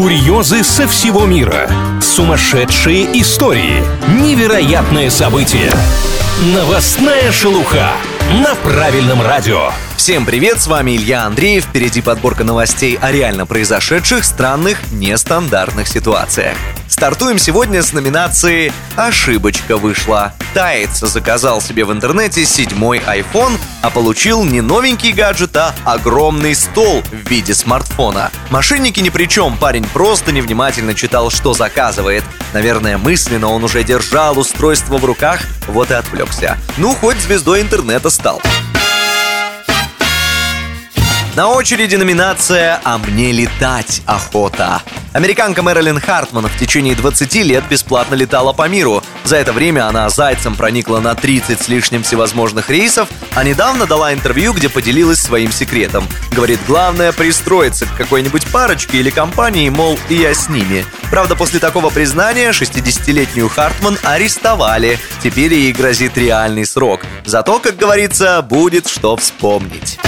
Курьезы со всего мира. Сумасшедшие истории. Невероятные события. Новостная шелуха на правильном радио. Всем привет, с вами Илья Андреев. Впереди подборка новостей о реально произошедших странных, нестандартных ситуациях. Стартуем сегодня с номинации «Ошибочка вышла». Таец заказал себе в интернете седьмой iPhone, а получил не новенький гаджет, а огромный стол в виде смартфона. Мошенники ни при чем, парень просто невнимательно читал, что заказывает. Наверное, мысленно он уже держал устройство в руках, вот и отвлекся. Ну, хоть звездой интернета стал. На очереди номинация «А мне летать охота». Американка Мэрилин Хартман в течение 20 лет бесплатно летала по миру. За это время она зайцем проникла на 30 с лишним всевозможных рейсов, а недавно дала интервью, где поделилась своим секретом. Говорит, главное пристроиться к какой-нибудь парочке или компании, мол, и я с ними. Правда, после такого признания 60-летнюю Хартман арестовали. Теперь ей грозит реальный срок. Зато, как говорится, будет что вспомнить.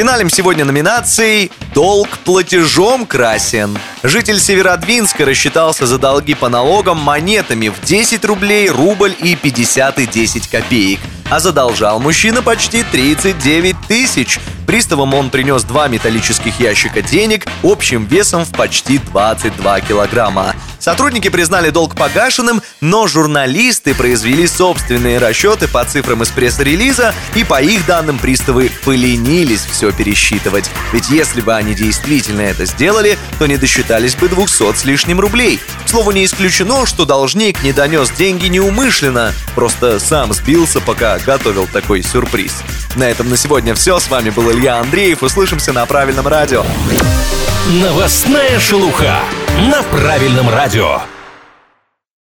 Финалем сегодня номинаций «Долг платежом красен». Житель Северодвинска рассчитался за долги по налогам монетами в 10 рублей, рубль и 50 и 10 копеек. А задолжал мужчина почти 39 тысяч. Приставам он принес два металлических ящика денег общим весом в почти 22 килограмма. Сотрудники признали долг погашенным, но журналисты произвели собственные расчеты по цифрам из пресс-релиза, и по их данным приставы поленились все пересчитывать. Ведь если бы они действительно это сделали, то не досчитались бы 200 с лишним рублей. К слову, не исключено, что должник не донес деньги неумышленно, просто сам сбился, пока готовил такой сюрприз. На этом на сегодня все. С вами был Илья Андреев. Услышимся на правильном радио. Новостная шелуха на правильном радио.